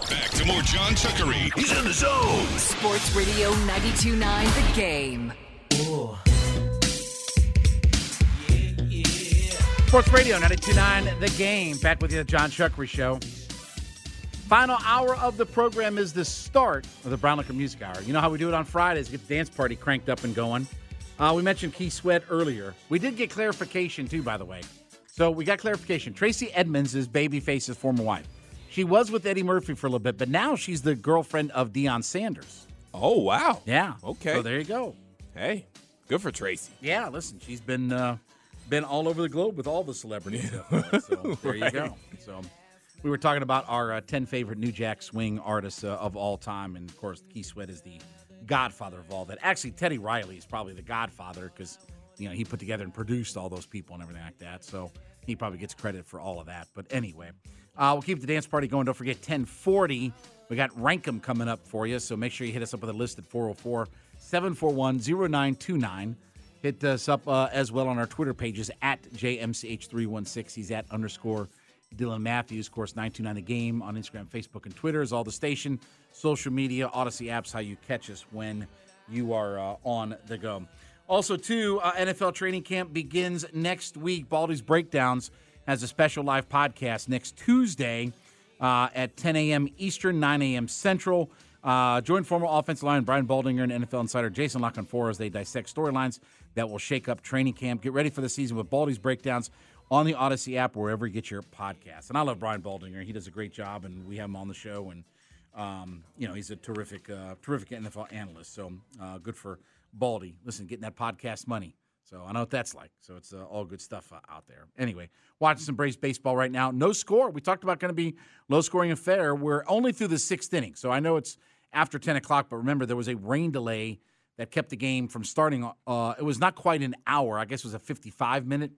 Back to more John Chuckery. He's in the zone. Sports Radio 92.9 The Game. Sports Radio 929 The Game. Back with you, the John Chuckery Show. Final hour of the program is the start of the Brown Liquor Music Hour. You know how we do it on Fridays, get the dance party cranked up and going. Uh, we mentioned Keith Sweat earlier. We did get clarification, too, by the way. So we got clarification. Tracy Edmonds is Babyface's former wife. She was with Eddie Murphy for a little bit, but now she's the girlfriend of Deion Sanders. Oh wow. Yeah. Okay. So there you go. Hey, good for Tracy. Yeah, listen, she's been uh, been all over the globe with all the celebrities. uh, so there you go. So we were talking about our uh, ten favorite New Jack Swing artists uh, of all time, and of course, Keith Sweat is the godfather of all that. Actually, Teddy Riley is probably the godfather because you know he put together and produced all those people and everything like that. So he probably gets credit for all of that. But anyway, uh, we'll keep the dance party going. Don't forget, ten forty. We got Rankum coming up for you, so make sure you hit us up with a list at 404 741 0929. Hit us up uh, as well on our Twitter pages at JMCH316. He's at underscore Dylan Matthews. Of course, 929 The Game on Instagram, Facebook, and Twitter is all the station. Social media, Audacy apps, how you catch us when you are uh, on the go. Also, too, uh, NFL training camp begins next week. Baldy's Breakdowns has a special live podcast next Tuesday uh, at 10 a.m. Eastern, 9 a.m. Central. Uh, join former offensive line Brian Baldinger and NFL insider Jason La Canfora as they dissect storylines that will shake up training camp. Get ready for the season with Baldy's breakdowns on the Audacy app, wherever you get your podcasts. And I love Brian Baldinger; he does a great job, and we have him on the show. And um, you know, he's a terrific, uh, terrific NFL analyst. So uh, good for Baldy. Listen, getting that podcast money. So I know what that's like. So it's uh, all good stuff uh, out there. Anyway, watching some Braves baseball right now. No score. We talked about going to be low scoring affair. We're only through the sixth inning. So I know it's after 10 o'clock, but remember there was a rain delay that kept the game from starting. Uh, it was not quite an hour. I guess it was a 55 minute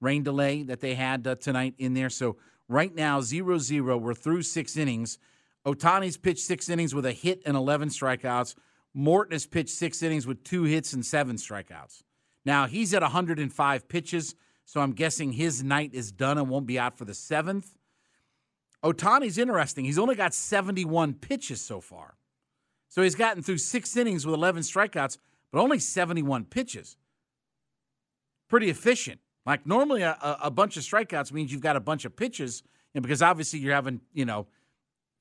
rain delay that they had uh, tonight in there. So right now, 0 0. We're through six innings. Ohtani's pitched six innings with a hit and 11 strikeouts. Morton has pitched six innings with two hits and seven strikeouts. Now, he's at 105 pitches, so I'm guessing his night is done and won't be out for the seventh. Ohtani's interesting. He's only got 71 pitches so far. So he's gotten through six innings with 11 strikeouts, but only 71 pitches. Pretty efficient. Like normally, a, a- bunch of strikeouts means you've got a bunch of pitches, and because obviously you're having, you know,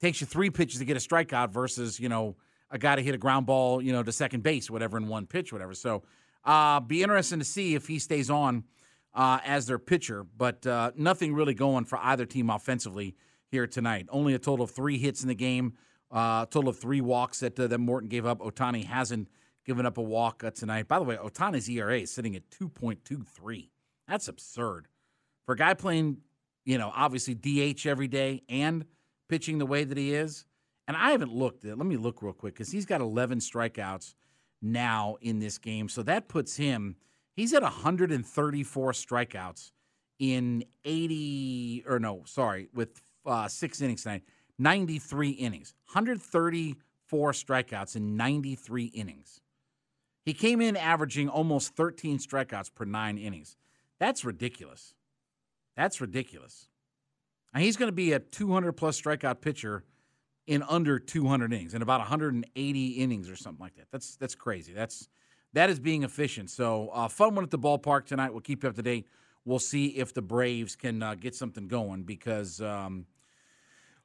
takes you three pitches to get a strikeout versus, you know, a guy to hit a ground ball, you know, to second base, whatever, in one pitch, whatever. So, uh, be interesting to see if he stays on uh, as their pitcher, but uh, nothing really going for either team offensively here tonight. Only a total of three hits in the game, uh, total of three walks that uh, that Morton gave up. Ohtani hasn't given up a walk uh, tonight. By the way, Ohtani's ERA is sitting at 2.23. That's absurd for a guy playing, you know, obviously DH every day and pitching the way that he is. And I haven't looked. Let me look real quick because he's got 11 strikeouts now in this game. So that puts him, he's at 134 strikeouts in 80, or no, sorry, with uh, six innings tonight, 93 innings. 134 strikeouts in 93 innings. He came in averaging almost 13 strikeouts per nine innings. That's ridiculous. That's ridiculous. And he's going to be a 200 plus strikeout pitcher in under 200 innings, in about 180 innings or something like that. That's that's crazy. That's that is being efficient. So uh, fun one at the ballpark tonight. We'll keep you up to date. We'll see if the Braves can uh, get something going because um,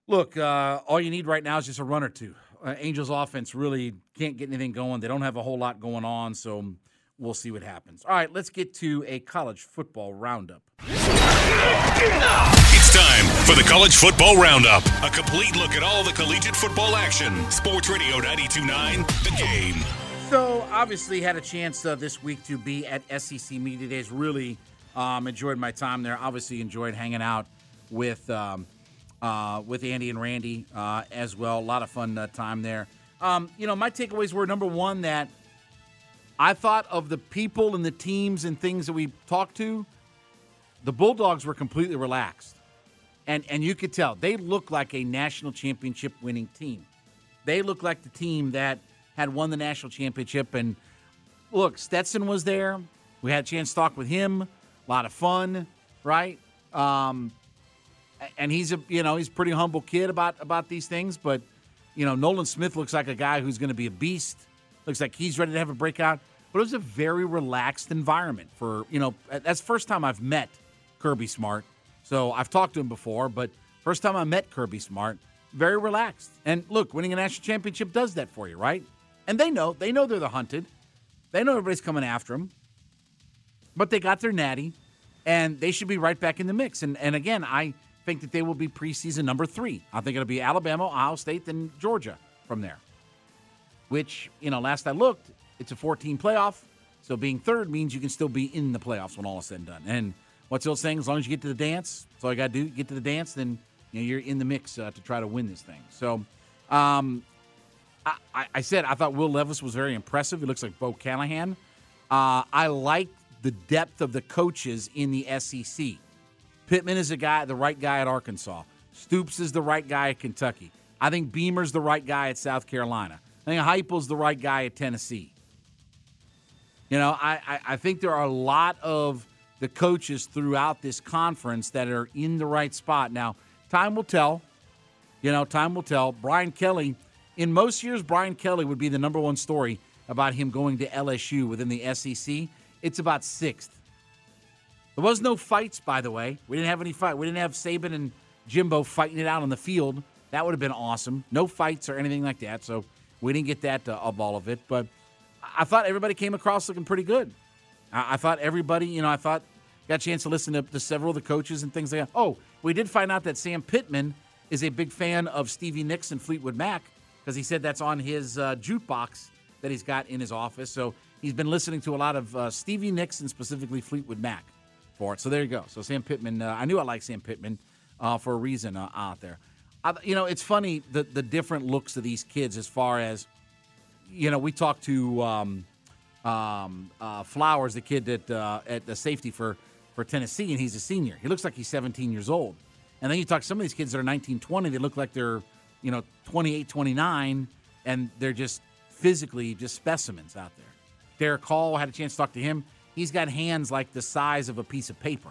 Look, uh, all you need right now is just a run or two. Uh, Angels offense really can't get anything going. They don't have a whole lot going on, so we'll see what happens. All right, let's get to a college football roundup. It's time for the College Football Roundup. A complete look at all the collegiate football action. Sports Radio 929, The Game. So, obviously, had a chance uh, this week to be at SEC Media Days. Really um, enjoyed my time there. Obviously, enjoyed hanging out with um, uh, with Andy and Randy uh, as well. A lot of fun uh, time there. Um, you know, my takeaways were number one that I thought of the people and the teams and things that we talked to. The Bulldogs were completely relaxed, and and you could tell they looked like a national championship winning team. They looked like the team that had won the national championship. And look, Stetson was there. We had a chance to talk with him. A lot of fun, right? Um, and he's a you know he's a pretty humble kid about about these things. But you know Nolan Smith looks like a guy who's going to be a beast. Looks like he's ready to have a breakout. But it was a very relaxed environment for you know that's first time I've met Kirby Smart. So I've talked to him before, but first time I met Kirby Smart, very relaxed. And look, winning a national championship does that for you, right? And they know, they know they're the hunted. They know everybody's coming after them. But they got their natty, and they should be right back in the mix. And and again, I think that they will be preseason number three. I think it'll be Alabama, Ohio State, then Georgia from there. Which, you know, last I looked, it's a 14 playoff. So being third means you can still be in the playoffs when all is said and done. And what's the old saying? As long as you get to the dance, that's all you got to do. Get to the dance, then you know, you're in the mix uh, to try to win this thing. So, um, I, I, said I thought Will Levis was very impressive. He looks like Bo Callahan. Uh, I like the depth of the coaches in the SEC. Pittman is a guy, the right guy at Arkansas. Stoops is the right guy at Kentucky. I think Beamer's the right guy at South Carolina. I think Heupel's the right guy at Tennessee. You know, I, I, I think there are a lot of the coaches throughout this conference that are in the right spot. Now, time will tell. You know, time will tell. Brian Kelly in most years, Brian Kelly would be the number one story about him going to LSU within the SEC. It's about sixth. There was no fights, by the way. We didn't have any fight. We didn't have Saban and Jimbo fighting it out on the field. That would have been awesome. No fights or anything like that. So we didn't get that uh, of all of it. But I thought everybody came across looking pretty good. I, I thought everybody, you know, I thought got a chance to listen to, to several of the coaches and things like that. Oh, we did find out that Sam Pittman is a big fan of Stevie Nicks and Fleetwood Mac because he said that's on his uh, jukebox that he's got in his office. So he's been listening to a lot of uh, Stevie Nicks and specifically Fleetwood Mac for it. So there you go. So Sam Pittman, uh, I knew I liked Sam Pittman uh, for a reason uh, out there. You know, it's funny the the different looks of these kids as far as, you know, we talked to um, um, uh, Flowers, the kid that at the safety for for Tennessee, and he's a senior. He looks like he's 17 years old. And then you talk to some of these kids that are 19, 20, they look like they're you know, 28, 29, and they're just physically just specimens out there. Derick Hall had a chance to talk to him. He's got hands like the size of a piece of paper.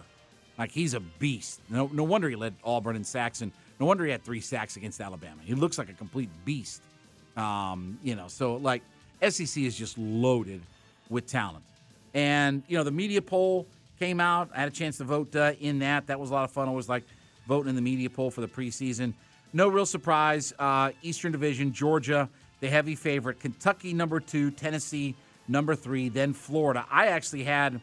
Like he's a beast. No, no wonder he led Auburn and Saxon. No wonder he had three sacks against Alabama. He looks like a complete beast. Um, you know, so like SEC is just loaded with talent. And you know, the media poll came out. I had a chance to vote uh, in that. That was a lot of fun. I was like voting in the media poll for the preseason. No real surprise. Uh, Eastern Division, Georgia, the heavy favorite. Kentucky, number two. Tennessee, number three. Then Florida. I actually had,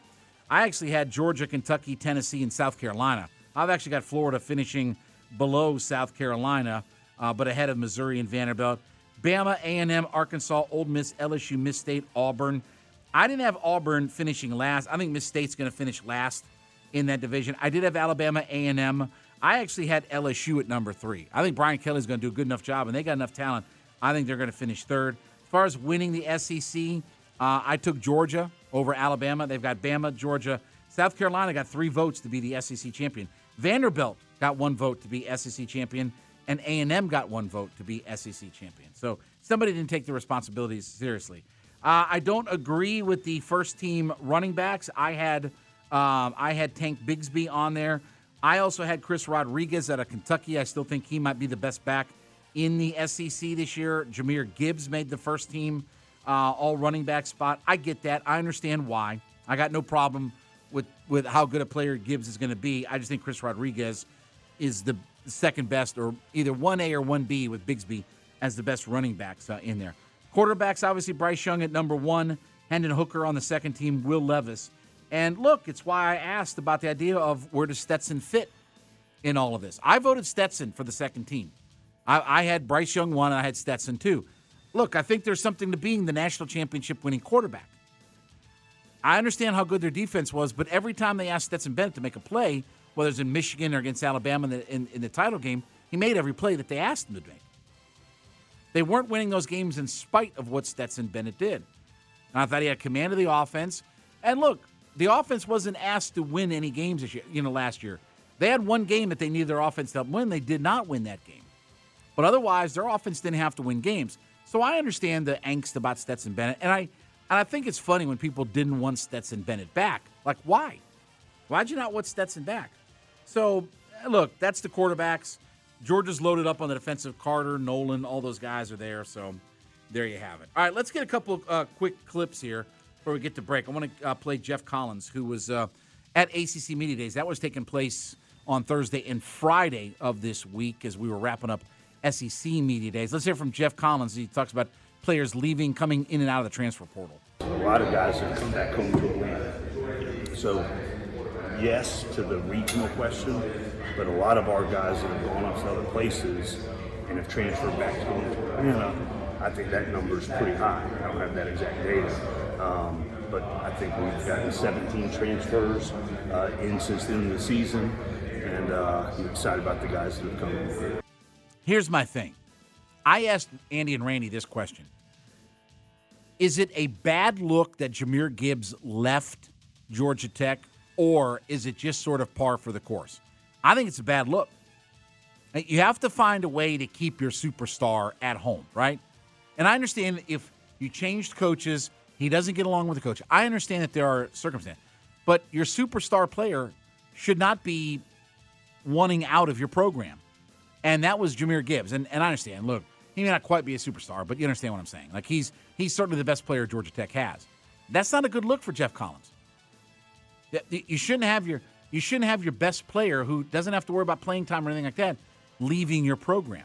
I actually had Georgia, Kentucky, Tennessee, and South Carolina. I've actually got Florida finishing below South Carolina, uh, but ahead of Missouri and Vanderbilt. Bama, A&M, Arkansas, Ole Miss, LSU, Miss State, Auburn. I didn't have Auburn finishing last. I think Miss State's going to finish last in that division. I did have Alabama, A&M. I actually had LSU at number three. I think Brian Kelly's going to do a good enough job, and they got enough talent. I think they're going to finish third. As far as winning the SEC, uh, I took Georgia over Alabama. They've got Bama, Georgia. South Carolina got three votes to be the SEC champion. Vanderbilt got one vote to be SEC champion, and A&M got one vote to be SEC champion. So somebody didn't take the responsibilities seriously. Uh, I don't agree with the first team running backs. I had um, I had Tank Bigsby on there. I also had Chris Rodriguez out of Kentucky. I still think he might be the best back in the SEC this year. Jahmyr Gibbs made the first team uh, all running back spot. I get that. I understand why. I got no problem with with how good a player Gibbs is going to be. I just think Chris Rodriguez is the second best, or either 1A or 1B with Bigsby as the best running backs uh, in there. Quarterbacks, obviously, Bryce Young at number one, Hendon Hooker on the second team, Will Levis. And look, it's why I asked about the idea of where does Stetson fit in all of this. I voted Stetson for the second team. I, I had Bryce Young one, and I had Stetson two. Look, I think there's something to being the national championship winning quarterback. I understand how good their defense was, but every time they asked Stetson Bennett to make a play, whether it's in Michigan or against Alabama in the, in, in the title game, he made every play that they asked him to make. They weren't winning those games in spite of what Stetson Bennett did. And I thought he had command of the offense. And look, the offense wasn't asked to win any games this year, you know, last year. They had one game that they needed their offense to help win. They did not win that game. But otherwise, their offense didn't have to win games. So I understand the angst about Stetson Bennett. And I and I think it's funny when people didn't want Stetson Bennett back. Like, why? Why'd you not want Stetson back? So, look, that's the quarterbacks. Georgia's loaded up on the defensive. Carter, Nolan, all those guys are there. So, there you have it. All right, let's get a couple of uh, quick clips here before we get to break. I want to uh, play Geoff Collins, who was uh, at ACC Media Days. That was taking place on Thursday and Friday of this week as we were wrapping up SEC Media Days. Let's hear from Geoff Collins. He talks about players leaving, coming in and out of the transfer portal. A lot of guys have come back home to Atlanta. So, yes to the regional question, but a lot of our guys that have gone off to other places and have transferred back to Atlanta, I think that number is pretty high. I don't have that exact data. Um, but I think we've gotten 17 transfers uh, in since the end of the season, and uh, I'm excited about the guys that have come in. Here's my thing. I asked Andy and Randy this question. Is it a bad look that Jahmyr Gibbs left Georgia Tech, or is it just sort of par for the course? I think it's a bad look. You have to find a way to keep your superstar at home, right? And I understand if you changed coaches, he doesn't get along with the coach. I understand that there are circumstances, but your superstar player should not be wanting out of your program. And that was Jahmyr Gibbs. And, and I understand, look, he may not quite be a superstar, but you understand what I'm saying. Like he's he's certainly the best player Georgia Tech has. That's not a good look for Geoff Collins. You shouldn't have your you shouldn't have your best player who doesn't have to worry about playing time or anything like that leaving your program.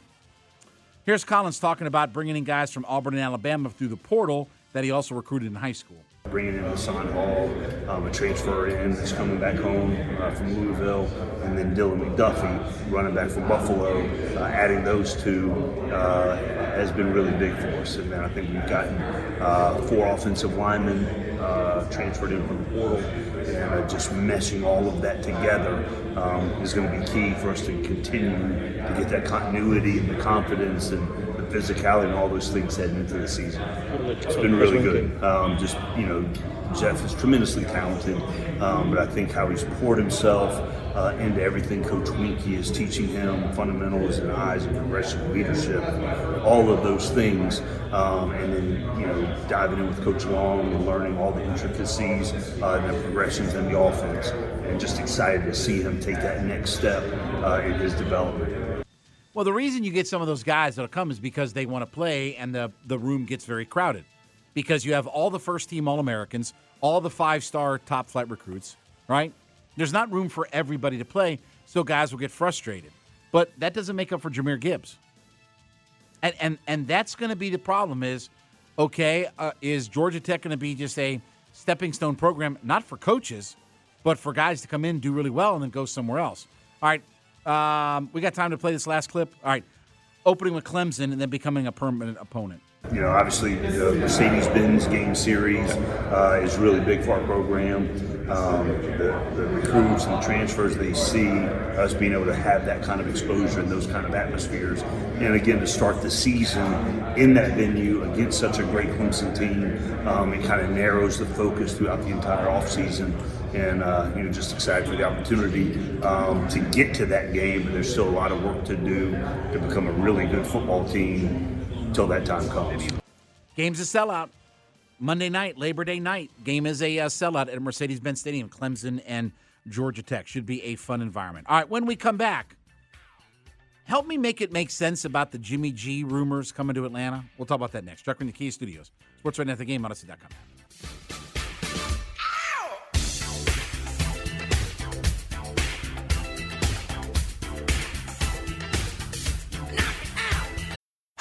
Here's Collins talking about bringing in guys from Auburn and Alabama through the portal that he also recruited in high school. Bringing in Hassan Hall, um, a transfer in that's coming back home uh, from Louisville, and then Dylan McDuffie, running back from Buffalo. Uh, adding those two uh, has been really big for us. And then I think we've gotten uh, four offensive linemen uh, transferred in from the portal, and uh, just meshing all of that together um, is going to be key for us to continue to get that continuity and the confidence and the physicality and all those things heading into the season. It's been really good. Um, just you know, Jeff is tremendously talented, um, but I think how he's poured himself uh, into everything Coach Weinke is teaching him, fundamentals and eyes and progression, leadership, all of those things, um, and then you know diving in with Coach Long and learning all the intricacies uh, and the progressions in the offense, and just excited to see him take that next step uh, in his development. Well, the reason you get some of those guys that'll come is because they want to play and the, the room gets very crowded. Because you have all the first team All Americans, all the five star top flight recruits, right? There's not room for everybody to play, so guys will get frustrated. But that doesn't make up for Jahmyr Gibbs. And and and that's going to be the problem is okay, uh, is Georgia Tech going to be just a stepping stone program not for coaches, but for guys to come in, do really well and then go somewhere else. All right, um, we got time to play this last clip. All right. Opening with Clemson and then becoming a permanent opponent. You know, obviously, the Mercedes Benz game series uh, is really big for our program. Um, the, the, recruits and the transfers they see, us being able to have that kind of exposure in those kind of atmospheres. And again, to start the season in that venue against such a great Clemson team, um, it kind of narrows the focus throughout the entire offseason and uh, you know just excited for the opportunity um, to get to that game. But there's still a lot of work to do to become a really good football team until that time comes. Game's a sellout. Monday night, Labor Day night. Game is a uh, sellout at Mercedes-Benz Stadium. Clemson and Georgia Tech should be a fun environment. All right, when we come back, help me make it make sense about the Jimmy G rumors coming to Atlanta. We'll talk about that next. Trucker in the Key Studios. Sports right at the game, Audacy.com.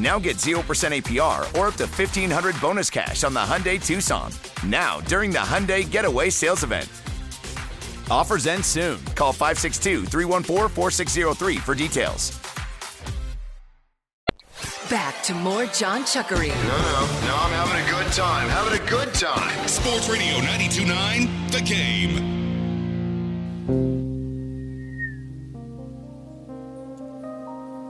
Now get 0% APR or up to 1500 bonus cash on the Hyundai Tucson. Now, during the Hyundai Getaway Sales Event. Offers end soon. Call 562 314 4603 for details. Back to more John Chuckery. No, no, no, I'm having a good time. Having a good time. Sports Radio 92.9, The Game.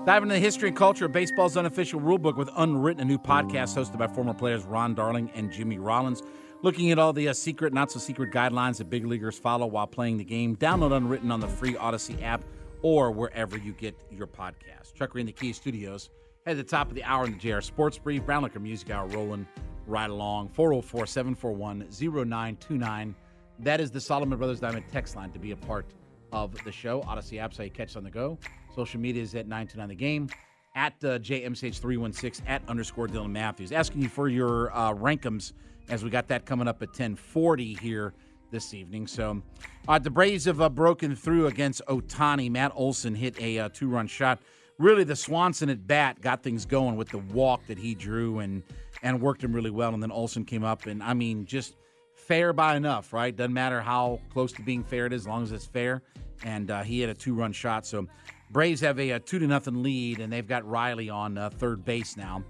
Dive into the history and culture of baseball's unofficial rulebook with Unwritten, a new podcast hosted by former players Ron Darling and Jimmy Rollins, looking at all the uh, secret, not so secret guidelines that big leaguers follow while playing the game. Download Unwritten on the free Audacy app or wherever you get your podcast. Chuckery in the Key Studios. At the top of the hour in the JR Sports Brief, Brown Liquor Music Hour rolling right along. 404 741 0929. That is the Solomon Brothers Diamond text line to be a part of the show. Audacy app, so you catch on the go. Social media is at 929 The Game, at uh, JMCH316, at underscore Dylan Matthews. Asking you for your uh, rankums as we got that coming up at 1040 here this evening. So uh, the Braves have uh, broken through against Ohtani. Matt Olson hit a uh, two run shot. Really, the Swanson at bat got things going with the walk that he drew and and worked him really well. And then Olson came up, and I mean, just fair by enough, right? Doesn't matter how close to being fair it is, as long as it's fair. And uh, he had a two run shot. So Braves have a, two to nothing lead, and they've got Riley on uh, third base now.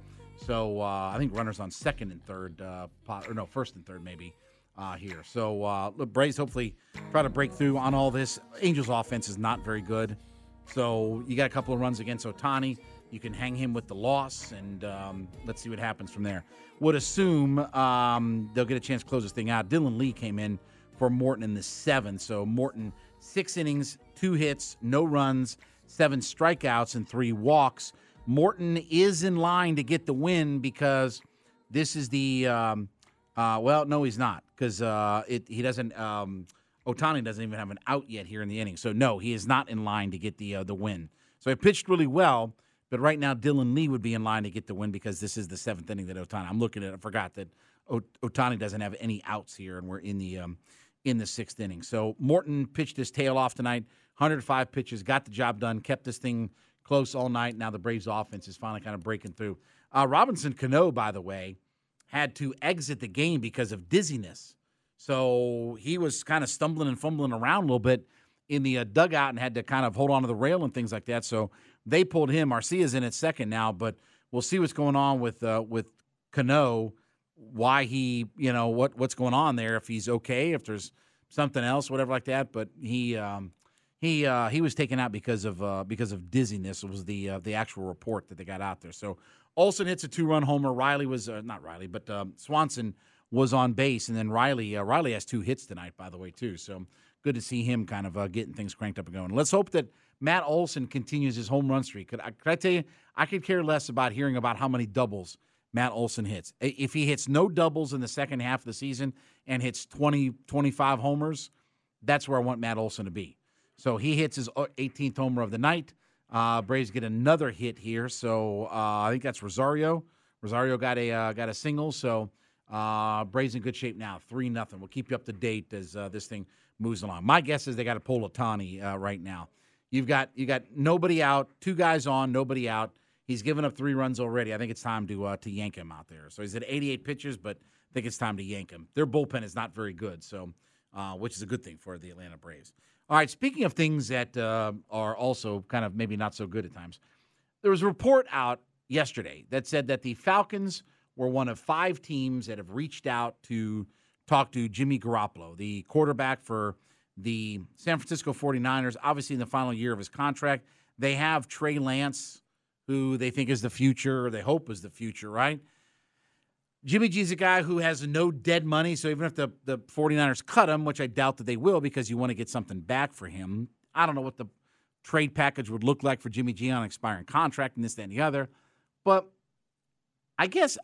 So uh, I think runners on second and third, uh, or no, first and third maybe uh, here. So uh, Braves hopefully try to break through on all this. Angels offense is not very good, so you got a couple of runs against Ohtani. You can hang him with the loss, and um, let's see what happens from there. Would assume um, they'll get a chance to close this thing out. Dylan Lee came in for Morton in the seventh, so Morton six innings, two hits, no runs seven strikeouts and three walks. Morton is in line to get the win because this is the um, uh, well, no, he's not because uh, it he doesn't. Um, Ohtani doesn't even have an out yet here in the inning, so no, he is not in line to get the uh, the win. So he pitched really well, but right now Dylan Lee would be in line to get the win because this is the seventh inning that Ohtani. I'm looking at. I forgot that Ohtani doesn't have any outs here, and we're in the um, in the sixth inning. So Morton pitched his tail off tonight. 105 pitches, got the job done, kept this thing close all night. Now the Braves offense is finally kind of breaking through. Uh, Robinson Cano, by the way, had to exit the game because of dizziness. So he was kind of stumbling and fumbling around a little bit in the uh, dugout and had to kind of hold on to the rail and things like that. So they pulled him. Arcia's in at second now, but we'll see what's going on with uh, with Cano. Why he, you know, what what's going on there? If he's okay, if there's something else, whatever like that. But he um, he uh, he was taken out because of uh, because of dizziness. It was the uh, the actual report that they got out there. So Olson hits a two run homer. Riley was uh, not Riley, but um, Swanson was on base, and then Riley uh, Riley has two hits tonight, by the way, too. So good to see him kind of uh, getting things cranked up and going. Let's hope that Matt Olson continues his home run streak. Could I, could I tell you, I could care less about hearing about how many doubles Matt Olson hits. If he hits no doubles in the second half of the season and hits 20, 25 homers, that's where I want Matt Olson to be. So he hits his 18th uh, homer of the night. Uh, Braves get another hit here, so uh, I think that's Rosario. Rosario got a uh, got a single, so uh, Braves in good shape now, three nothing. We'll keep you up to date as uh, this thing moves along. My guess is they got to pull Ohtani uh, right now. You've got you got nobody out, two guys on, nobody out. He's given up three runs already. I think it's time to to yank him out there. So he's at 88 pitches, but I think it's time to yank him. Their bullpen is not very good, so which is a good thing for the Atlanta Braves. All right, speaking of things that uh, are also kind of maybe not so good at times, there was a report out yesterday that said that the Falcons were one of five teams that have reached out to talk to Jimmy Garoppolo, the quarterback for the San Francisco 49ers, obviously in the final year of his contract. They have Trey Lance, who they think is the future, or they hope is the future, right? Jimmy G's a guy who has no dead money, so even if the, the 49ers cut him, which I doubt that they will because you want to get something back for him, I don't know what the trade package would look like for Jimmy G on expiring contract and this, that, and the other. But I guess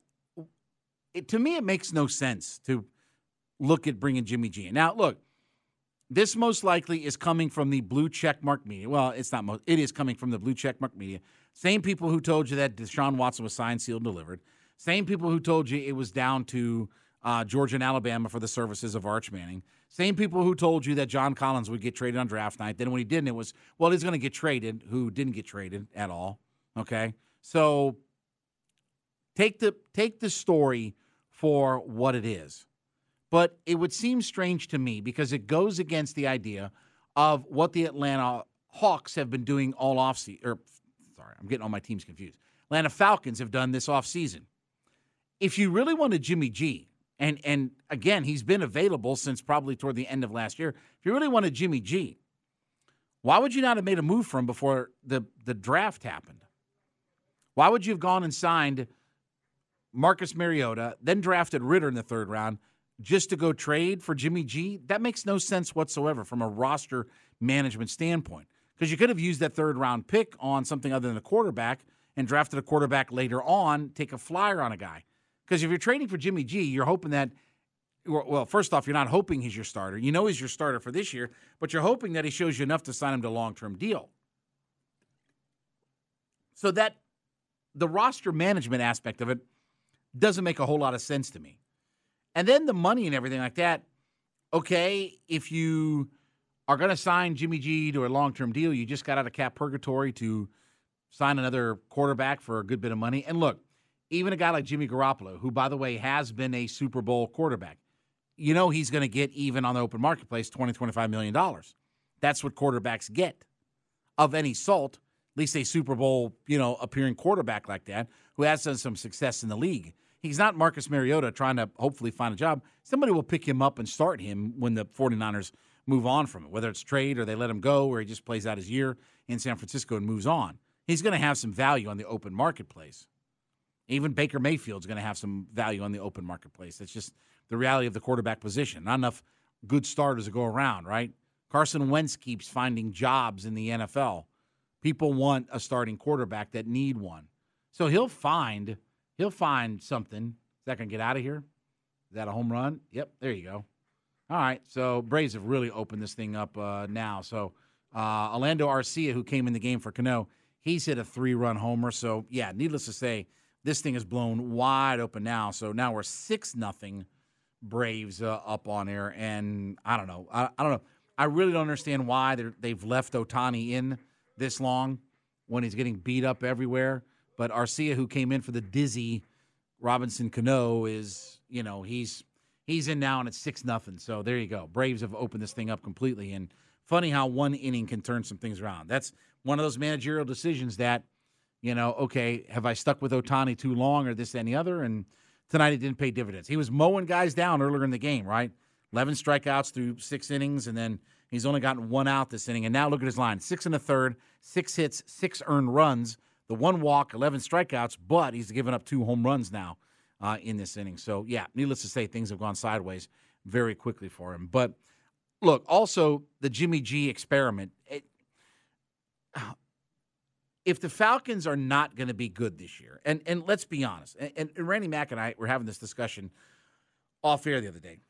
it, to me, it makes no sense to look at bringing Jimmy G. In. Now, look, this most likely is coming from the blue checkmark media. Well, it's not. Most, it is coming from the blue checkmark media. Same people who told you that Deshaun Watson was signed, sealed, delivered. Same people who told you it was down to uh, Georgia and Alabama for the services of Arch Manning. Same people who told you that John Collins would get traded on draft night. Then when he didn't, it was well, he's going to get traded. Who didn't get traded at all? Okay, so take the take the story for what it is. But it would seem strange to me because it goes against the idea of what the Atlanta Hawks have been doing all offseason. Or, sorry, I'm getting all my teams confused. Atlanta Falcons have done this offseason. If you really wanted Jimmy G, and and again, he's been available since probably toward the end of last year. If you really wanted Jimmy G, why would you not have made a move for him before the, the draft happened? Why would you have gone and signed Marcus Mariota, then drafted Ridder in the third round just to go trade for Jimmy G, that makes no sense whatsoever from a roster management standpoint. Because you could have used that third round pick on something other than a quarterback and drafted a quarterback later on, take a flyer on a guy. Because if you're trading for Jimmy G, you're hoping that, well, first off, you're not hoping he's your starter. You know he's your starter for this year, but you're hoping that he shows you enough to sign him to a long term deal. So that the roster management aspect of it doesn't make a whole lot of sense to me. And then the money and everything like that. Okay, if you are going to sign Jimmy G to a long term deal, you just got out of cap purgatory to sign another quarterback for a good bit of money. And look, even a guy like Jimmy Garoppolo, who, by the way, has been a Super Bowl quarterback, you know he's going to get even on the open marketplace 20, 25 million dollars. That's what quarterbacks get of any salt, at least a Super Bowl, you know, appearing quarterback like that, who has done some success in the league. He's not Marcus Mariota trying to hopefully find a job. Somebody will pick him up and start him when the 49ers move on from it, whether it's trade or they let him go or he just plays out his year in San Francisco and moves on. He's going to have some value on the open marketplace. Even Baker Mayfield's going to have some value on the open marketplace. That's just the reality of the quarterback position. Not enough good starters to go around, right? Carson Wentz keeps finding jobs in the NFL. People want a starting quarterback that need one. So he'll find he'll find something. Is that going to get out of here? Is that a home run? Yep, there you go. All right, so Braves have really opened this thing up uh, now. So uh, Orlando Arcia, who came in the game for Cano, he's hit a three-run homer. So yeah, needless to say, this thing is blown wide open now. So now we're six nothing Braves uh, up on air, and I don't know. I, I, don't know. I really don't understand why they've left Ohtani in this long when he's getting beat up everywhere. But Arcia, who came in for the dizzy Robinson Cano, is you know he's he's in now and it's six nothing. So there you go. Braves have opened this thing up completely. And funny how one inning can turn some things around. That's one of those managerial decisions that you know. Okay, have I stuck with Ohtani too long or this any other? And tonight it didn't pay dividends. He was mowing guys down earlier in the game, right? Eleven strikeouts through six innings, and then he's only gotten one out this inning. And now look at his line: six and a third, six hits, six earned runs the one walk, 11 strikeouts, but he's given up two home runs now uh, in this inning. So, yeah, needless to say, things have gone sideways very quickly for him. But look, also the Jimmy G experiment. It, if the Falcons are not going to be good this year, and and let's be honest, and, and Randy Mack and I were having this discussion off air the other day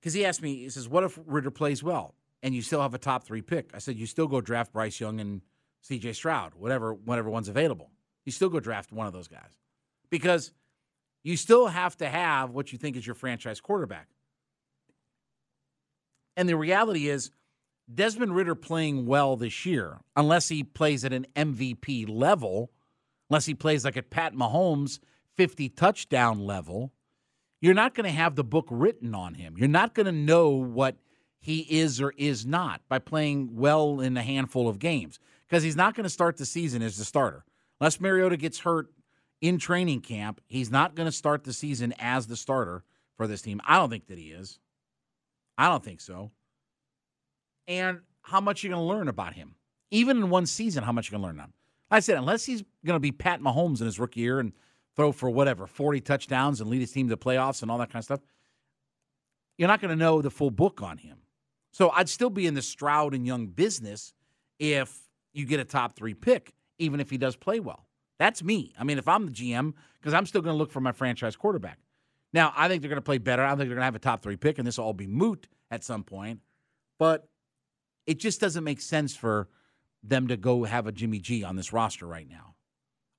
because he asked me, he says, "What if Ridder plays well and you still have a top three pick?" I said, "You still go draft Bryce Young and C.J. Stroud, whatever, whatever one's available. You still go draft one of those guys because you still have to have what you think is your franchise quarterback." And the reality is Desmond Ridder playing well this year, unless he plays at an MVP level, unless he plays like at Pat Mahomes 50 touchdown level, you're not going to have the book written on him. You're not going to know what he is or is not by playing well in a handful of games because he's not going to start the season as the starter. Unless Mariota gets hurt in training camp, he's not going to start the season as the starter for this team. I don't think that he is. I don't think so and how much you're going to learn about him. Even in one season, how much you're going to learn on him. I said, unless he's going to be Pat Mahomes in his rookie year and throw for whatever, 40 touchdowns and lead his team to playoffs and all that kind of stuff, you're not going to know the full book on him. So I'd still be in the Stroud and Young business if you get a top three pick, even if he does play well. That's me. I mean, if I'm the GM, because I'm still going to look for my franchise quarterback. Now, I think they're going to play better. I think they're going to have a top three pick, and this will all be moot at some point. But it just doesn't make sense for them to go have a Jimmy G on this roster right now.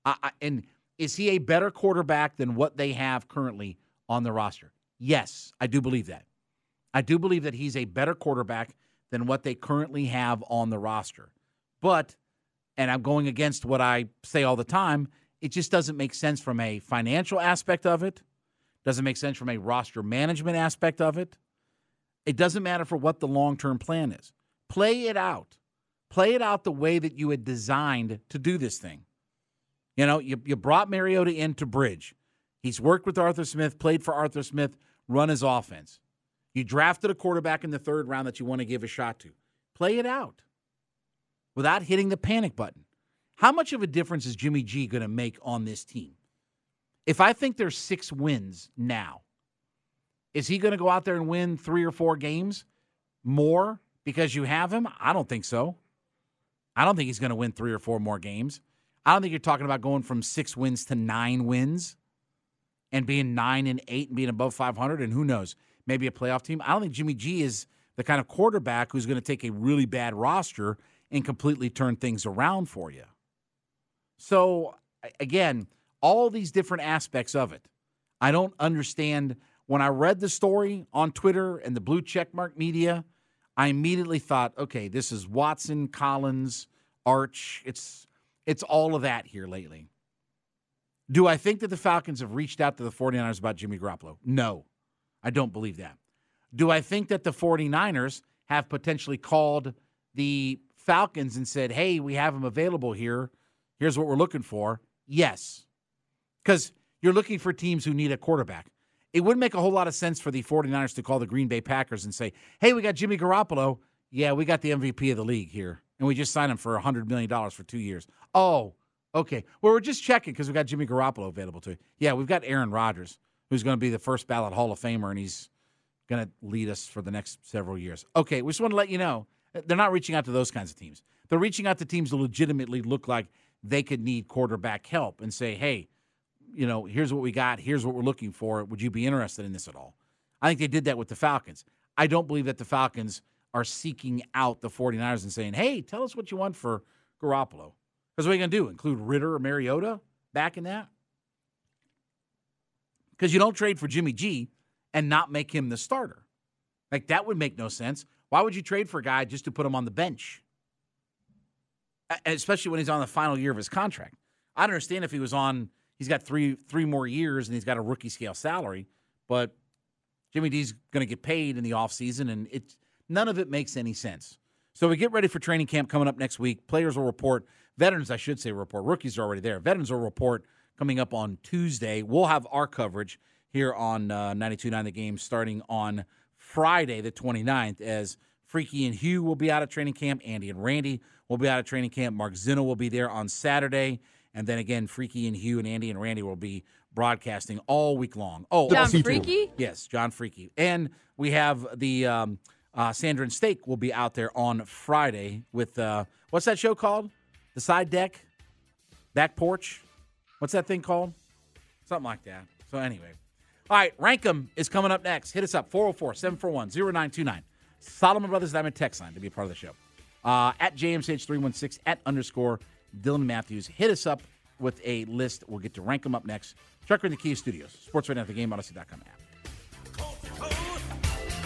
I, I, and is he a better quarterback than what they have currently on the roster? Yes, I do believe that. I do believe that he's a better quarterback than what they currently have on the roster. But, and I'm going against what I say all the time, it just doesn't make sense from a financial aspect of it, doesn't make sense from a roster management aspect of it. It doesn't matter for what the long term plan is. Play it out. Play it out the way that you had designed to do this thing. You know, you, you brought Mariota into Bridge. He's worked with Arthur Smith, played for Arthur Smith, run his offense. You drafted a quarterback in the third round that you want to give a shot to. Play it out without hitting the panic button. How much of a difference is Jimmy G going to make on this team? If I think there's six wins now, is he going to go out there and win three or four games more because you have him? I don't think so. I don't think he's going to win three or four more games. I don't think you're talking about going from six wins to nine wins and being nine and eight and being above 500. And who knows, maybe a playoff team. I don't think Jimmy G is the kind of quarterback who's going to take a really bad roster and completely turn things around for you. So, again, all these different aspects of it. I don't understand. When I read the story on Twitter and the blue checkmark media, I immediately thought, okay, this is Watson, Collins, Arch. It's it's all of that here lately. Do I think that the Falcons have reached out to the 49ers about Jimmy Garoppolo? No. I don't believe that. Do I think that the 49ers have potentially called the Falcons and said, "Hey, we have him available here. Here's what we're looking for." Yes. Cuz you're looking for teams who need a quarterback it wouldn't make a whole lot of sense for the 49ers to call the Green Bay Packers and say, hey, we got Jimmy Garoppolo. Yeah, we got the MVP of the league here, and we just signed him for $100 million for two years. Oh, okay. Well, we're just checking because we got Jimmy Garoppolo available to. Yeah, we've got Aaron Rodgers, who's going to be the first ballot Hall of Famer, and he's going to lead us for the next several years. Okay, we just want to let you know uh, they're not reaching out to those kinds of teams. They're reaching out to teams that legitimately look like they could need quarterback help and say, hey, you know, here's what we got, here's what we're looking for. Would you be interested in this at all? I think they did that with the Falcons. I don't believe that the Falcons are seeking out the 49ers and saying, hey, tell us what you want for Garoppolo. Because what are you going to do? Include Ridder or Mariota back in that? Because you don't trade for Jimmy G and not make him the starter. Like, that would make no sense. Why would you trade for a guy just to put him on the bench? Especially when he's on the final year of his contract. I'd understand if he was on he's got three three more years and he's got a rookie scale salary, but Jimmy D's going to get paid in the offseason, and it's none of it makes any sense. So we get ready for training camp coming up next week. Players will report, veterans, I should say, report. Rookies are already there. Veterans will report coming up on Tuesday. We'll have our coverage here on uh, 92.9 The Game starting on Friday, the 29th, as Freaky and Hugh will be out of training camp. Andy and Randy will be out of training camp. Mark Zinno will be there on Saturday. And then again, Freaky and Hugh and Andy and Randy will be broadcasting all week long. Oh, John Freaky? Yes, John Freaky. And we have the um, uh, Sandra and Steak will be out there on Friday with uh, what's that show called? the side deck, back porch. What's that thing called? Something like that. So, anyway. All right, Rankum is coming up next. Hit us up 404 741 0929. Solomon Brothers Diamond text line to be a part of the show. Uh, at JMCH316, at underscore Dylan Matthews. Hit us up with a list. We'll get to rank them up next. Trucker in the Kia Studios. Sports right now at the game, Audacy.com app.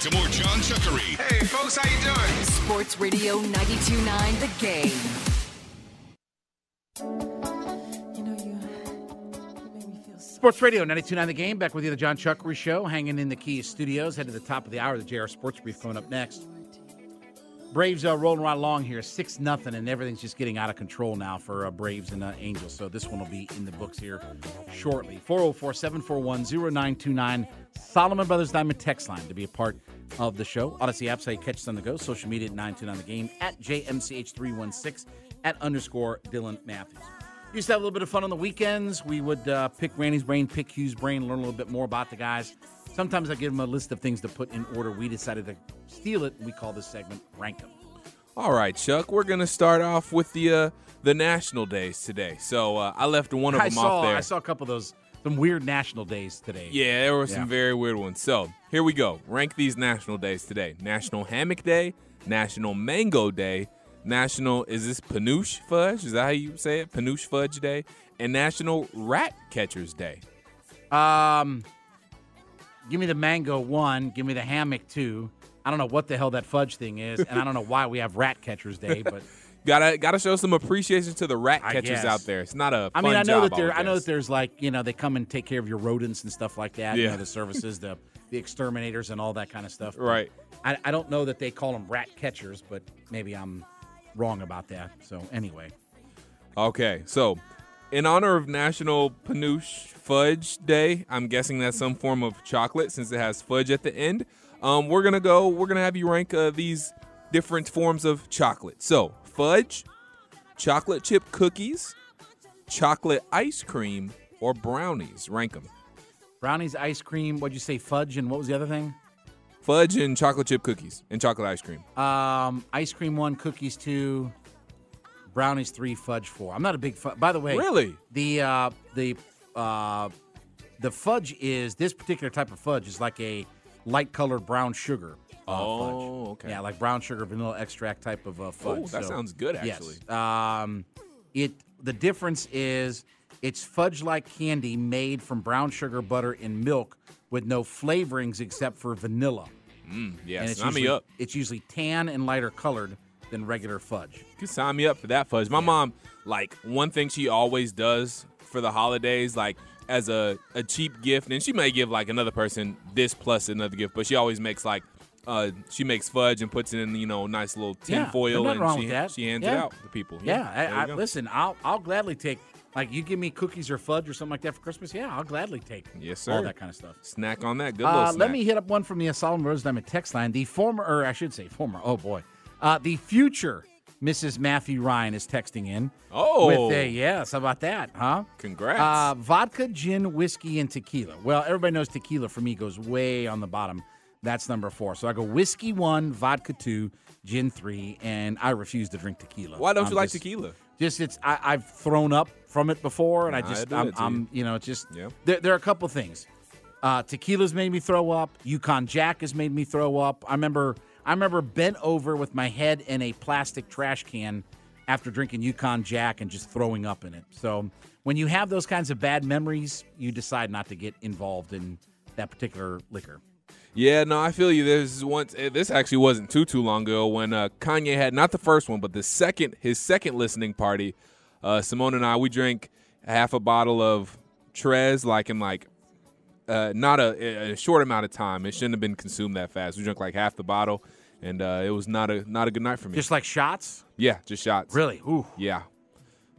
To more John Chuckery. Hey, folks, how you doing? Sports Radio 92.9 The Game. Sports Radio 92.9 The Game. Back with you, the John Chuckery Show, hanging in the Keys Studios. Head to the top of the hour. The JR Sports Brief coming up next. Braves are rolling right along here, 6 nothing, and everything's just getting out of control now for uh, Braves and uh, Angels. So this one will be in the books here shortly. 404 741 0929. Solomon Brothers Diamond text line to be a part of the show. Audacy app site, catch us on the go. Social media at 929 The Game, at JMCH316, at underscore Dylan Matthews. Used to have a little bit of fun on the weekends. We would uh, pick Randy's brain, pick Hugh's brain, learn a little bit more about the guys. Sometimes I give them a list of things to put in order. We decided to steal it. We call this segment Rank 'em. All right, Chuck. We're gonna start off with the uh, the national days today. So uh, I left one of I them saw, off there. I saw a couple of those, some weird national days today. Yeah, there were some very weird ones. So here we go. Rank these national days today: National Hammock Day, National Mango Day, National is this Panouche Fudge? Is that how you say it? Panouche Fudge Day, and National Rat Catchers Day. Um, give me the mango one. Give me the hammock two. I don't know what the hell that fudge thing is, and I don't know why we have Rat Catchers Day, but Gotta gotta show some appreciation to the rat catchers out there. It's not a. I mean, I know job, that there. would I know that there's like you know they come and take care of your rodents and stuff like that. You Yeah. know, the services, the the exterminators and all that kind of stuff. But Right. I, I don't know that they call them rat catchers, but maybe I'm wrong about that. So anyway, Okay, so in honor of National Panouche Fudge Day, I'm guessing that's some form of chocolate since it has fudge at the end. Um, we're gonna go. We're gonna have you rank uh, these different forms of chocolate. So fudge, chocolate chip cookies, chocolate ice cream, or brownies. Rank them. brownies, ice cream. What'd you say? Fudge and what was the other thing? Fudge and chocolate chip cookies and chocolate ice cream. Um, ice cream one, cookies two, brownies three, fudge four. I'm not a big fudge. By the way, Really? the uh, the uh, the fudge is this particular type of fudge is like a light colored brown sugar. Uh, Oh, fudge. okay. Yeah, like brown sugar vanilla extract type of uh, fudge. Oh, that sounds good, actually. Yes. Um, it the difference is it's fudge like candy made from brown sugar, butter, and milk with no flavorings except for vanilla. Mm, yeah, and it's sign me usually, up. It's usually tan and lighter colored than regular fudge. You can sign me up for that fudge. My mom, like, one thing she always does for the holidays, like, as a, a cheap gift, and she may give, like, another person this plus another gift, but she always makes, like, uh, she makes fudge and puts it in, you know, nice little tin Yeah, foil, and she, she hands Yeah. it out to people. Yeah, you I, I, listen, I'll I'll gladly take like you give me cookies or fudge or something like that for Christmas. Yeah, I'll gladly take Yes, sir all that kind of stuff. Snack on that. Good Uh, let me hit up one from the Solomon Rose Diamond text line. The former, or I should say, former. Oh boy, Uh, the future Mrs. Matthew Ryan is texting in. Oh. With a, yes, how about that, huh? Congrats. Uh, vodka, gin, whiskey, and tequila. Well, everybody knows tequila for me goes way on the bottom. That's number four. So I go whiskey one, vodka two, gin three, and I refuse to drink tequila. Why don't I'm you like just- tequila? Just it's I, I've thrown up from it before, and I just I do I'm, I'm you. you know it's just Yeah. there, there are a couple things. Uh, tequila's made me throw up. Yukon Jack has made me throw up. I remember I remember bent over with my head in a plastic trash can after drinking Yukon Jack and just throwing up in it. So when you have those kinds of bad memories, you decide not to get involved in that particular liquor. Yeah, no, I feel you. There's once eh, this actually wasn't too too long ago when uh, Kanye had not the first one, but the second his second listening party. Uh, Simone and I we drank half a bottle of Trez like in like uh, not a, a short amount of time. It shouldn't have been consumed that fast. We drank like half the bottle, and uh, it was not a not a good night for me. Just like shots. yeah, just shots. Really? Ooh. Yeah.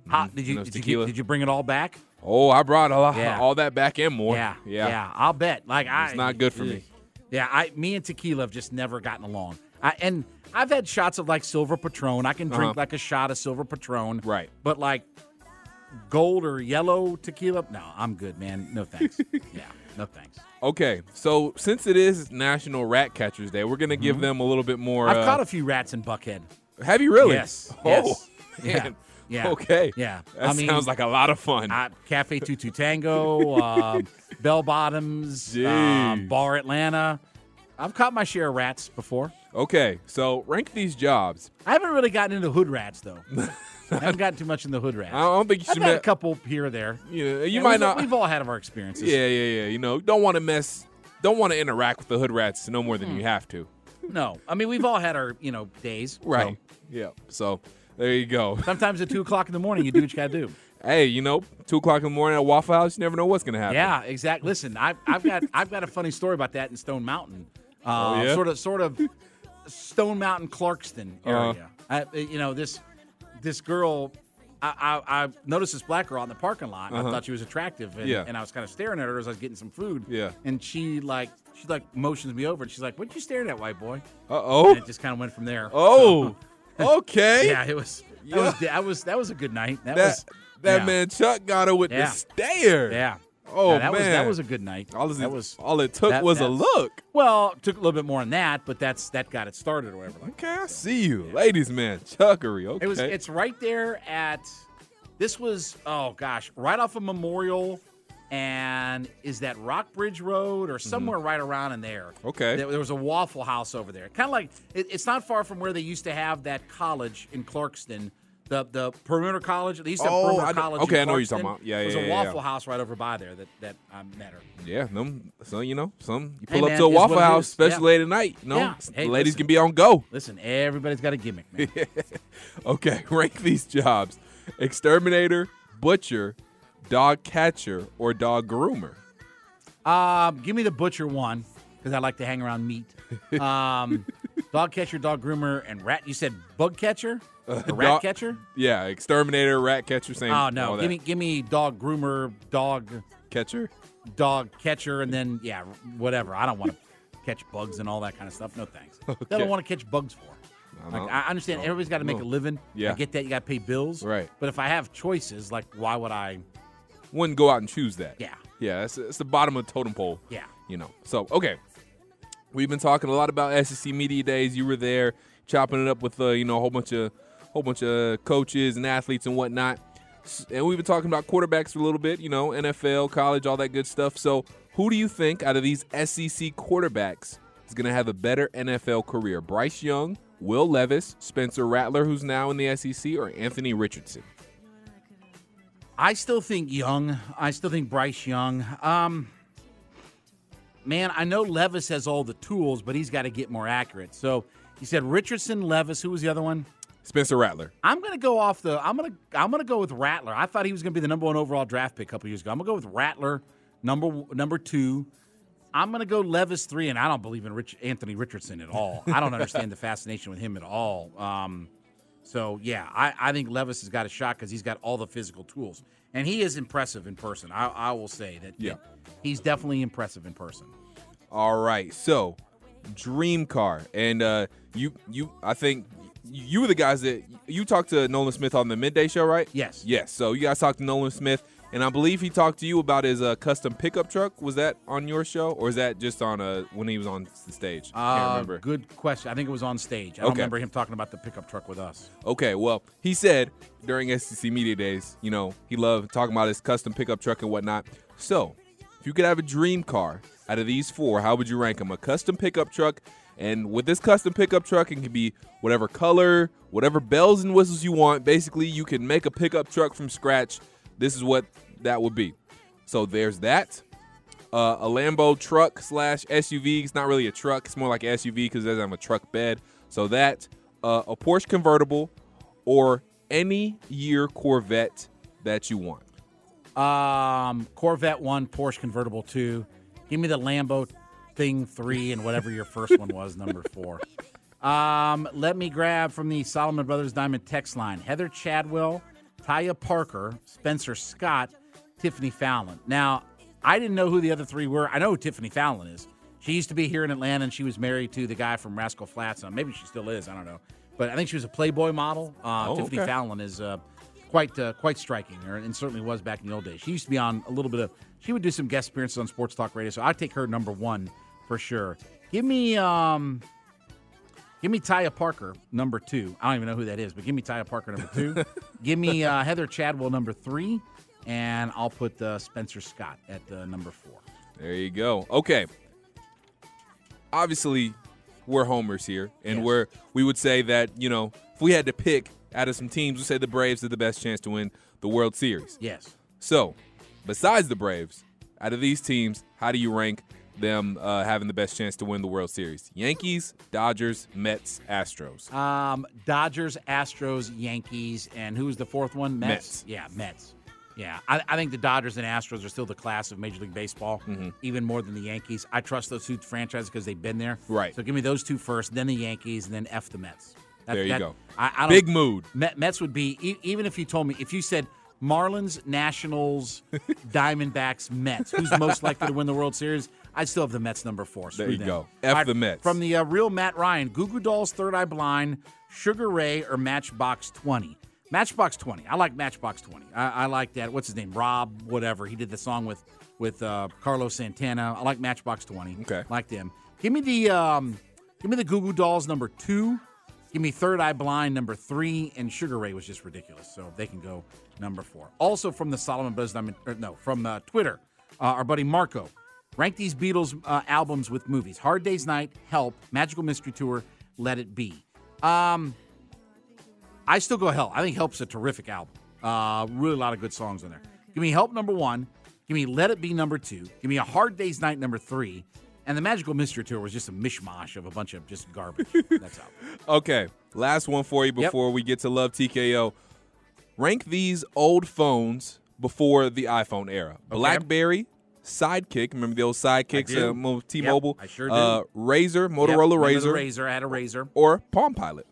Hot. Did you And it was did you, did you bring it all back? Oh, I brought a lot, Yeah. all that back and more. Yeah, yeah, yeah. I'll bet. Like I, It's not good for me. Yeah, I, me and tequila have just never gotten along. I, and I've had shots of like silver Patron. I can drink Uh-huh. like a shot of silver Patron. Right. But like gold or yellow tequila, no, I'm good, man. No thanks. yeah, no thanks. Okay, so since it is National Rat Catchers Day, we're gonna give them a little bit more. Mm-hmm. I've uh, caught a few rats in Buckhead. Have you really? Yes. Oh, yes. man. Yeah. Okay. Yeah. That I mean, sounds like a lot of fun. Uh, Cafe Tutu Tango, um, Bell Bottoms, um, Bar Atlanta. I've caught my share of rats before. okay, so rank these jobs. I haven't really gotten into hood rats though. I haven't gotten too much in the hood rats. I don't think you I've should. had a couple here or there. you you Yeah, might we've, not. We've all had our experiences. yeah, yeah, yeah. You know, don't want to mess. Don't want to interact with the hood rats no more than Hmm. you have to. No, I mean we've all had our you know days. so Right. Yeah. So there you go. sometimes at two o'clock in the morning, you do what you got to do. Hey, you know, two o'clock in the morning at Waffle House, you never know what's gonna happen. Yeah, exactly. Listen, I've, I've got I've got a funny story about that in Stone Mountain. Uh, Oh, yeah? Sort of sort of Stone Mountain Clarkston Uh-huh. area. I, you know this this girl. I, I, I noticed this black girl out in the parking lot. And Uh-huh. I thought she was attractive, and, Yeah. and I was kind of staring at her as I was getting some food. Yeah. and she like she like motions me over, and she's like, "What you staring at, white boy?" Uh oh. And it just kind of went from there. Oh. okay. yeah, it was. That was that was that was a good night. That, That was that yeah. man Chuck got her with Yeah. the stare. Yeah. Oh Yeah, that man, was that was a good night. All, that was all it took that- was a look. Well, took a little bit more than that, but that's that got it started or whatever. Like Okay, I see you, ladies, man. Chuckery. Okay. It was. It's right there at. This was oh gosh, right off of Memorial, and is that Rockbridge Road or somewhere right around in there? Mm-hmm. Okay. There, there was a Waffle House over there, kind of like it, it's not far from where they used to have that college in Clarkston. The, the perimeter college. They used to have Oh, perimeter I know- college. okay, I know what you're talking about. Yeah, yeah, a yeah, yeah. Waffle House right over by there that that I met her. yeah, them. So you know, some you Hey, pull up man, to a Waffle House, especially Yeah. late at night. You know, Yeah. Hey, ladies listen. can be on go. Listen, everybody's got a gimmick, man. Okay, rank these jobs: exterminator, butcher, dog catcher, or dog groomer. Um, give me the butcher one because I like to hang around meat. Um, dog catcher, dog groomer, and rat. You said bug catcher, uh, or rat dog- catcher? Yeah, exterminator, rat catcher, same. Oh no, give that. me give me dog groomer, dog catcher, dog catcher, and then yeah, whatever. I don't want to catch bugs and all that kind of stuff. No thanks. I don't want to catch bugs for. No, Like I understand no, everybody's got to make a living. Yeah. I get that. You got to pay bills. Right. But if I have choices, like why would I? Wouldn't go out and choose that. Yeah. Yeah, it's, it's the bottom of the totem pole. Yeah. You know. So okay, we've been talking a lot about SEC media days. You were there, chopping it up with uh, you know a whole bunch of whole bunch of coaches and athletes and whatnot. And we've been talking about quarterbacks for a little bit. You know, NFL, college, all that good stuff. So who do you think out of these SEC quarterbacks is going to have a better NFL career? Bryce Young, Will Levis, Spencer Rattler, who's now in the SEC, or Anthony Richardson? I still think Young. I still think Bryce Young. Um, man, I know Levis has all the tools, but he's got to get more accurate. So he said Richardson, Levis. Who was the other one? Spencer Rattler. I'm gonna go off the. I'm gonna. I'm gonna go with Rattler. I thought he was gonna be the number one overall draft pick a couple years ago. I'm gonna go with Rattler, number number two. I'm gonna go Levis three, and I don't believe in Rich Anthony Richardson at all. I don't understand the fascination with him at all. Um, so yeah, I, I think Levis has got a shot because he's got all the physical tools, and he is impressive in person. I, I will say that. Yeah. he's definitely impressive in person. All right. So, dream car, and uh, you, you, I think you were the guys that you talked to Nolan Smith on the midday show, right? Yes. Yes. So you guys talked to Nolan Smith, and I believe he talked to you about his uh, custom pickup truck. Was that on your show, or is that just on uh, when he was on the stage? I can't Uh, remember. Good question. I think it was on stage. I don't remember him talking about the pickup truck with us. Okay, well, he said during SEC Media Days, you know, he loved talking about his custom pickup truck and whatnot. So, if you could have a dream car out of these four, how would you rank them? A custom pickup truck, and with this custom pickup truck, it can be whatever color, whatever bells and whistles you want. Basically, you can make a pickup truck from scratch. This is what that would be. So there's that. Uh, a Lambo truck slash SUV. It's not really a truck. It's more like an SUV because it doesn't have a truck bed. So that uh, a Porsche convertible or any year Corvette that you want. Um, Corvette one, Porsche convertible two. Give me the Lambo thing three, and whatever your first one was, number four. Um, let me grab from the Solomon Brothers Diamond text line: Heather Chadwell, Taya Parker, Spencer Scott, Tiffany Fallon. Now, I didn't know who the other three were. I know who Tiffany Fallon is. She used to be here in Atlanta, and she was married to the guy from Rascal Flatts. Uh, maybe she still is. I don't know. But I think she was a Playboy model. Uh, Oh, Tiffany okay. Fallon is uh, quite uh, quite striking, and certainly was back in the old days. She used to be on a little bit of. She would do some guest appearances on Sports Talk Radio, so I'd take her number one for sure. Give me um, give me Taya Parker number two. I don't even know who that is, but give me Taya Parker number two. give me uh, Heather Chadwell number three, and I'll put uh, Spencer Scott at uh, number four. There you go. Okay. Obviously, we're homers here, and Yes. we're we would say that you know if we had to pick out of some teams, we say the Braves are the best chance to win the World Series. Yes. So, besides the Braves, out of these teams, how do you rank them uh, having the best chance to win the World Series? Yankees, Dodgers, Mets, Astros. Um, Dodgers, Astros, Yankees, and who's the fourth one? Mets. Mets. Yeah, Mets. Yeah, I, I think the Dodgers and Astros are still the class of Major League Baseball, Mm-hmm. even more than the Yankees. I trust those two franchises because they've been there. Right. So give me those two first, then the Yankees, and then F the Mets. That- There you that- go. I, I don't, Big mood. Mets would be even if you told me if you said Marlins, Nationals, Diamondbacks, Mets, who's most likely to win the World Series? I'd still have the Mets number four. There you them. go. F right, the Mets. From the uh, real Matt Ryan, Goo Goo Dolls, Third Eye Blind, Sugar Ray, or Matchbox 20. Matchbox 20. I like Matchbox 20. I, I like that. What's his name? Rob, whatever. He did the song with with uh, Carlos Santana. I like Matchbox 20. Okay. Like them. Give me the um, give me the Goo Goo Dolls number two. Give me Third Eye Blind number three, and Sugar Ray was just ridiculous, so they can go number four. Also from the Solomon Brothers, no, from uh, Twitter, uh, our buddy Marco. Rank these Beatles uh, albums with movies: Hard Day's Night, Help, Magical Mystery Tour, Let It Be. Um, I still go Help. I think Help's a terrific album. Uh, really a lot of good songs on there. Give me Help number one. Give me Let It Be number two. Give me A Hard Day's Night number three. And the Magical Mystery Tour was just a mishmash of a bunch of just garbage. That's out. Okay, last one for you before we get to Love TKO. Rank these old phones before the iPhone era. BlackBerry, Sidekick. Remember the old Sidekicks, uh, T-Mobile. Yep, I sure do. Uh, Razr, Motorola remember Razr, Razr. I had a Razr. or Palm Pilot.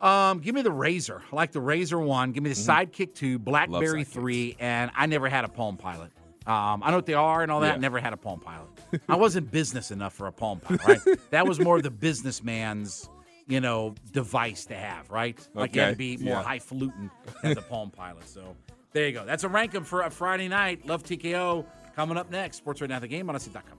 Um, give me the Razr. I like the Razr one. Give me the Sidekick two, BlackBerry three, and I never had a Palm Pilot. Um, I know what they are and all that. Yeah. Never had a Palm Pilot. I wasn't business enough for a Palm Pilot. Right? that was more of the businessman's, you know, device to have. Right? Like you had to be more yeah. highfalutin than the Palm Pilot. So there you go. That's a rank 'em for a Friday night. Love TKO coming up next. Sports right now. The game on SC.com.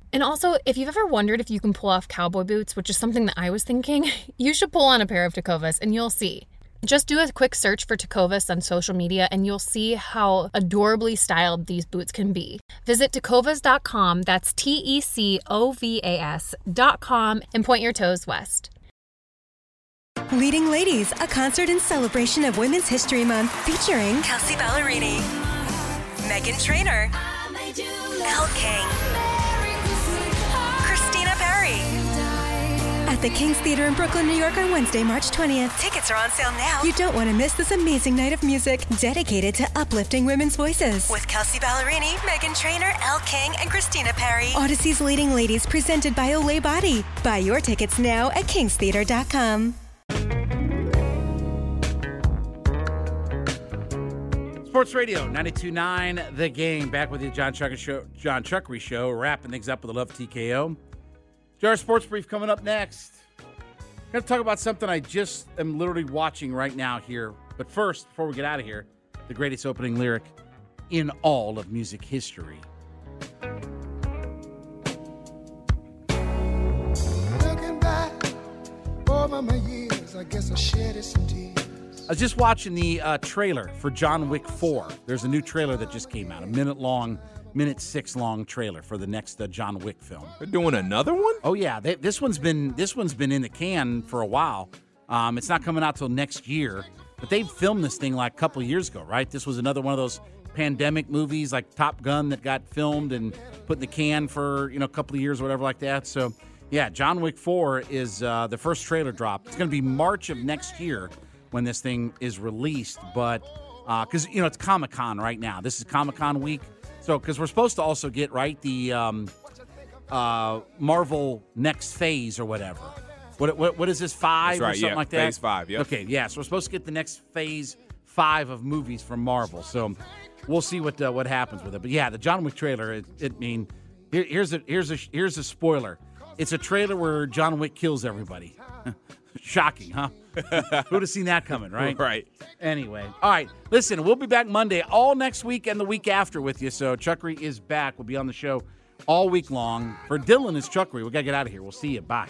And also, if you've ever wondered if you can pull off cowboy boots, which is something that I was thinking, you should pull on a pair of Tecovas and you'll see. Just do a quick search for Tecovas on social media and you'll see how adorably styled these boots can be. Visit tecovas.com, that's T E C O V A S.com, and point your toes west. Leading Ladies, a concert in celebration of Women's History Month featuring Kelsea Ballerini, Meghan Trainor, Elle King, At the King's Theater in Brooklyn, New York on Wednesday, March 20th. Tickets are on sale now. You don't want to miss this amazing night of music dedicated to uplifting women's voices. With Kelsea Ballerini, Meghan Trainor, Elle King, and Christina Perri. Audacy's Leading Ladies presented by Olay Body. Buy your tickets now at kingstheater.com. Sports Radio 92.9 The Game. Back with you, John Chuck Show, John Chuckery Show, wrapping things up with a Love TKO. JR Sports Brief coming up next. Going to talk about something I just am literally watching right now here. But first, before we get out of here, the greatest opening lyric in all of music history. Looking back over my years, I guess I shedded some tears. I was just watching the uh, trailer for John Wick 4. There's a new trailer that just came out, a minute long, minute six long trailer for the next uh, John Wick film. They're doing another one? Oh yeah, they, this one's been this one's been in the can for a while. Um, it's not coming out till next year, but they filmed this thing like a couple years ago, right? This was another one of those pandemic movies like Top Gun that got filmed and put in the can for you know a couple of years or whatever like that. So yeah, John Wick 4 is uh, the first trailer drop. It's going to be March of next year when this thing is released, but because you know it's Comic Con right now. This is Comic Con week, so because we're supposed to also get right the um, uh, Marvel next phase or whatever. What, what what is this five That's right, or something yeah, like that? phase five, yep. Okay, yeah. So we're supposed to get the next phase five of movies from Marvel. So we'll see what uh, what happens with it. But yeah, the John Wick trailer. It, it mean here, here's a here's a here's a spoiler. It's a trailer where John Wick kills everybody. Shocking, huh? Who'd have seen that coming, right? Right. Anyway, all right. Listen, we'll be back Monday, all next week and the week after with you. So Chuckery is back. We'll be on the show all week long. For Dylan is Chuckery. We gotta get out of here. We'll see you. Bye.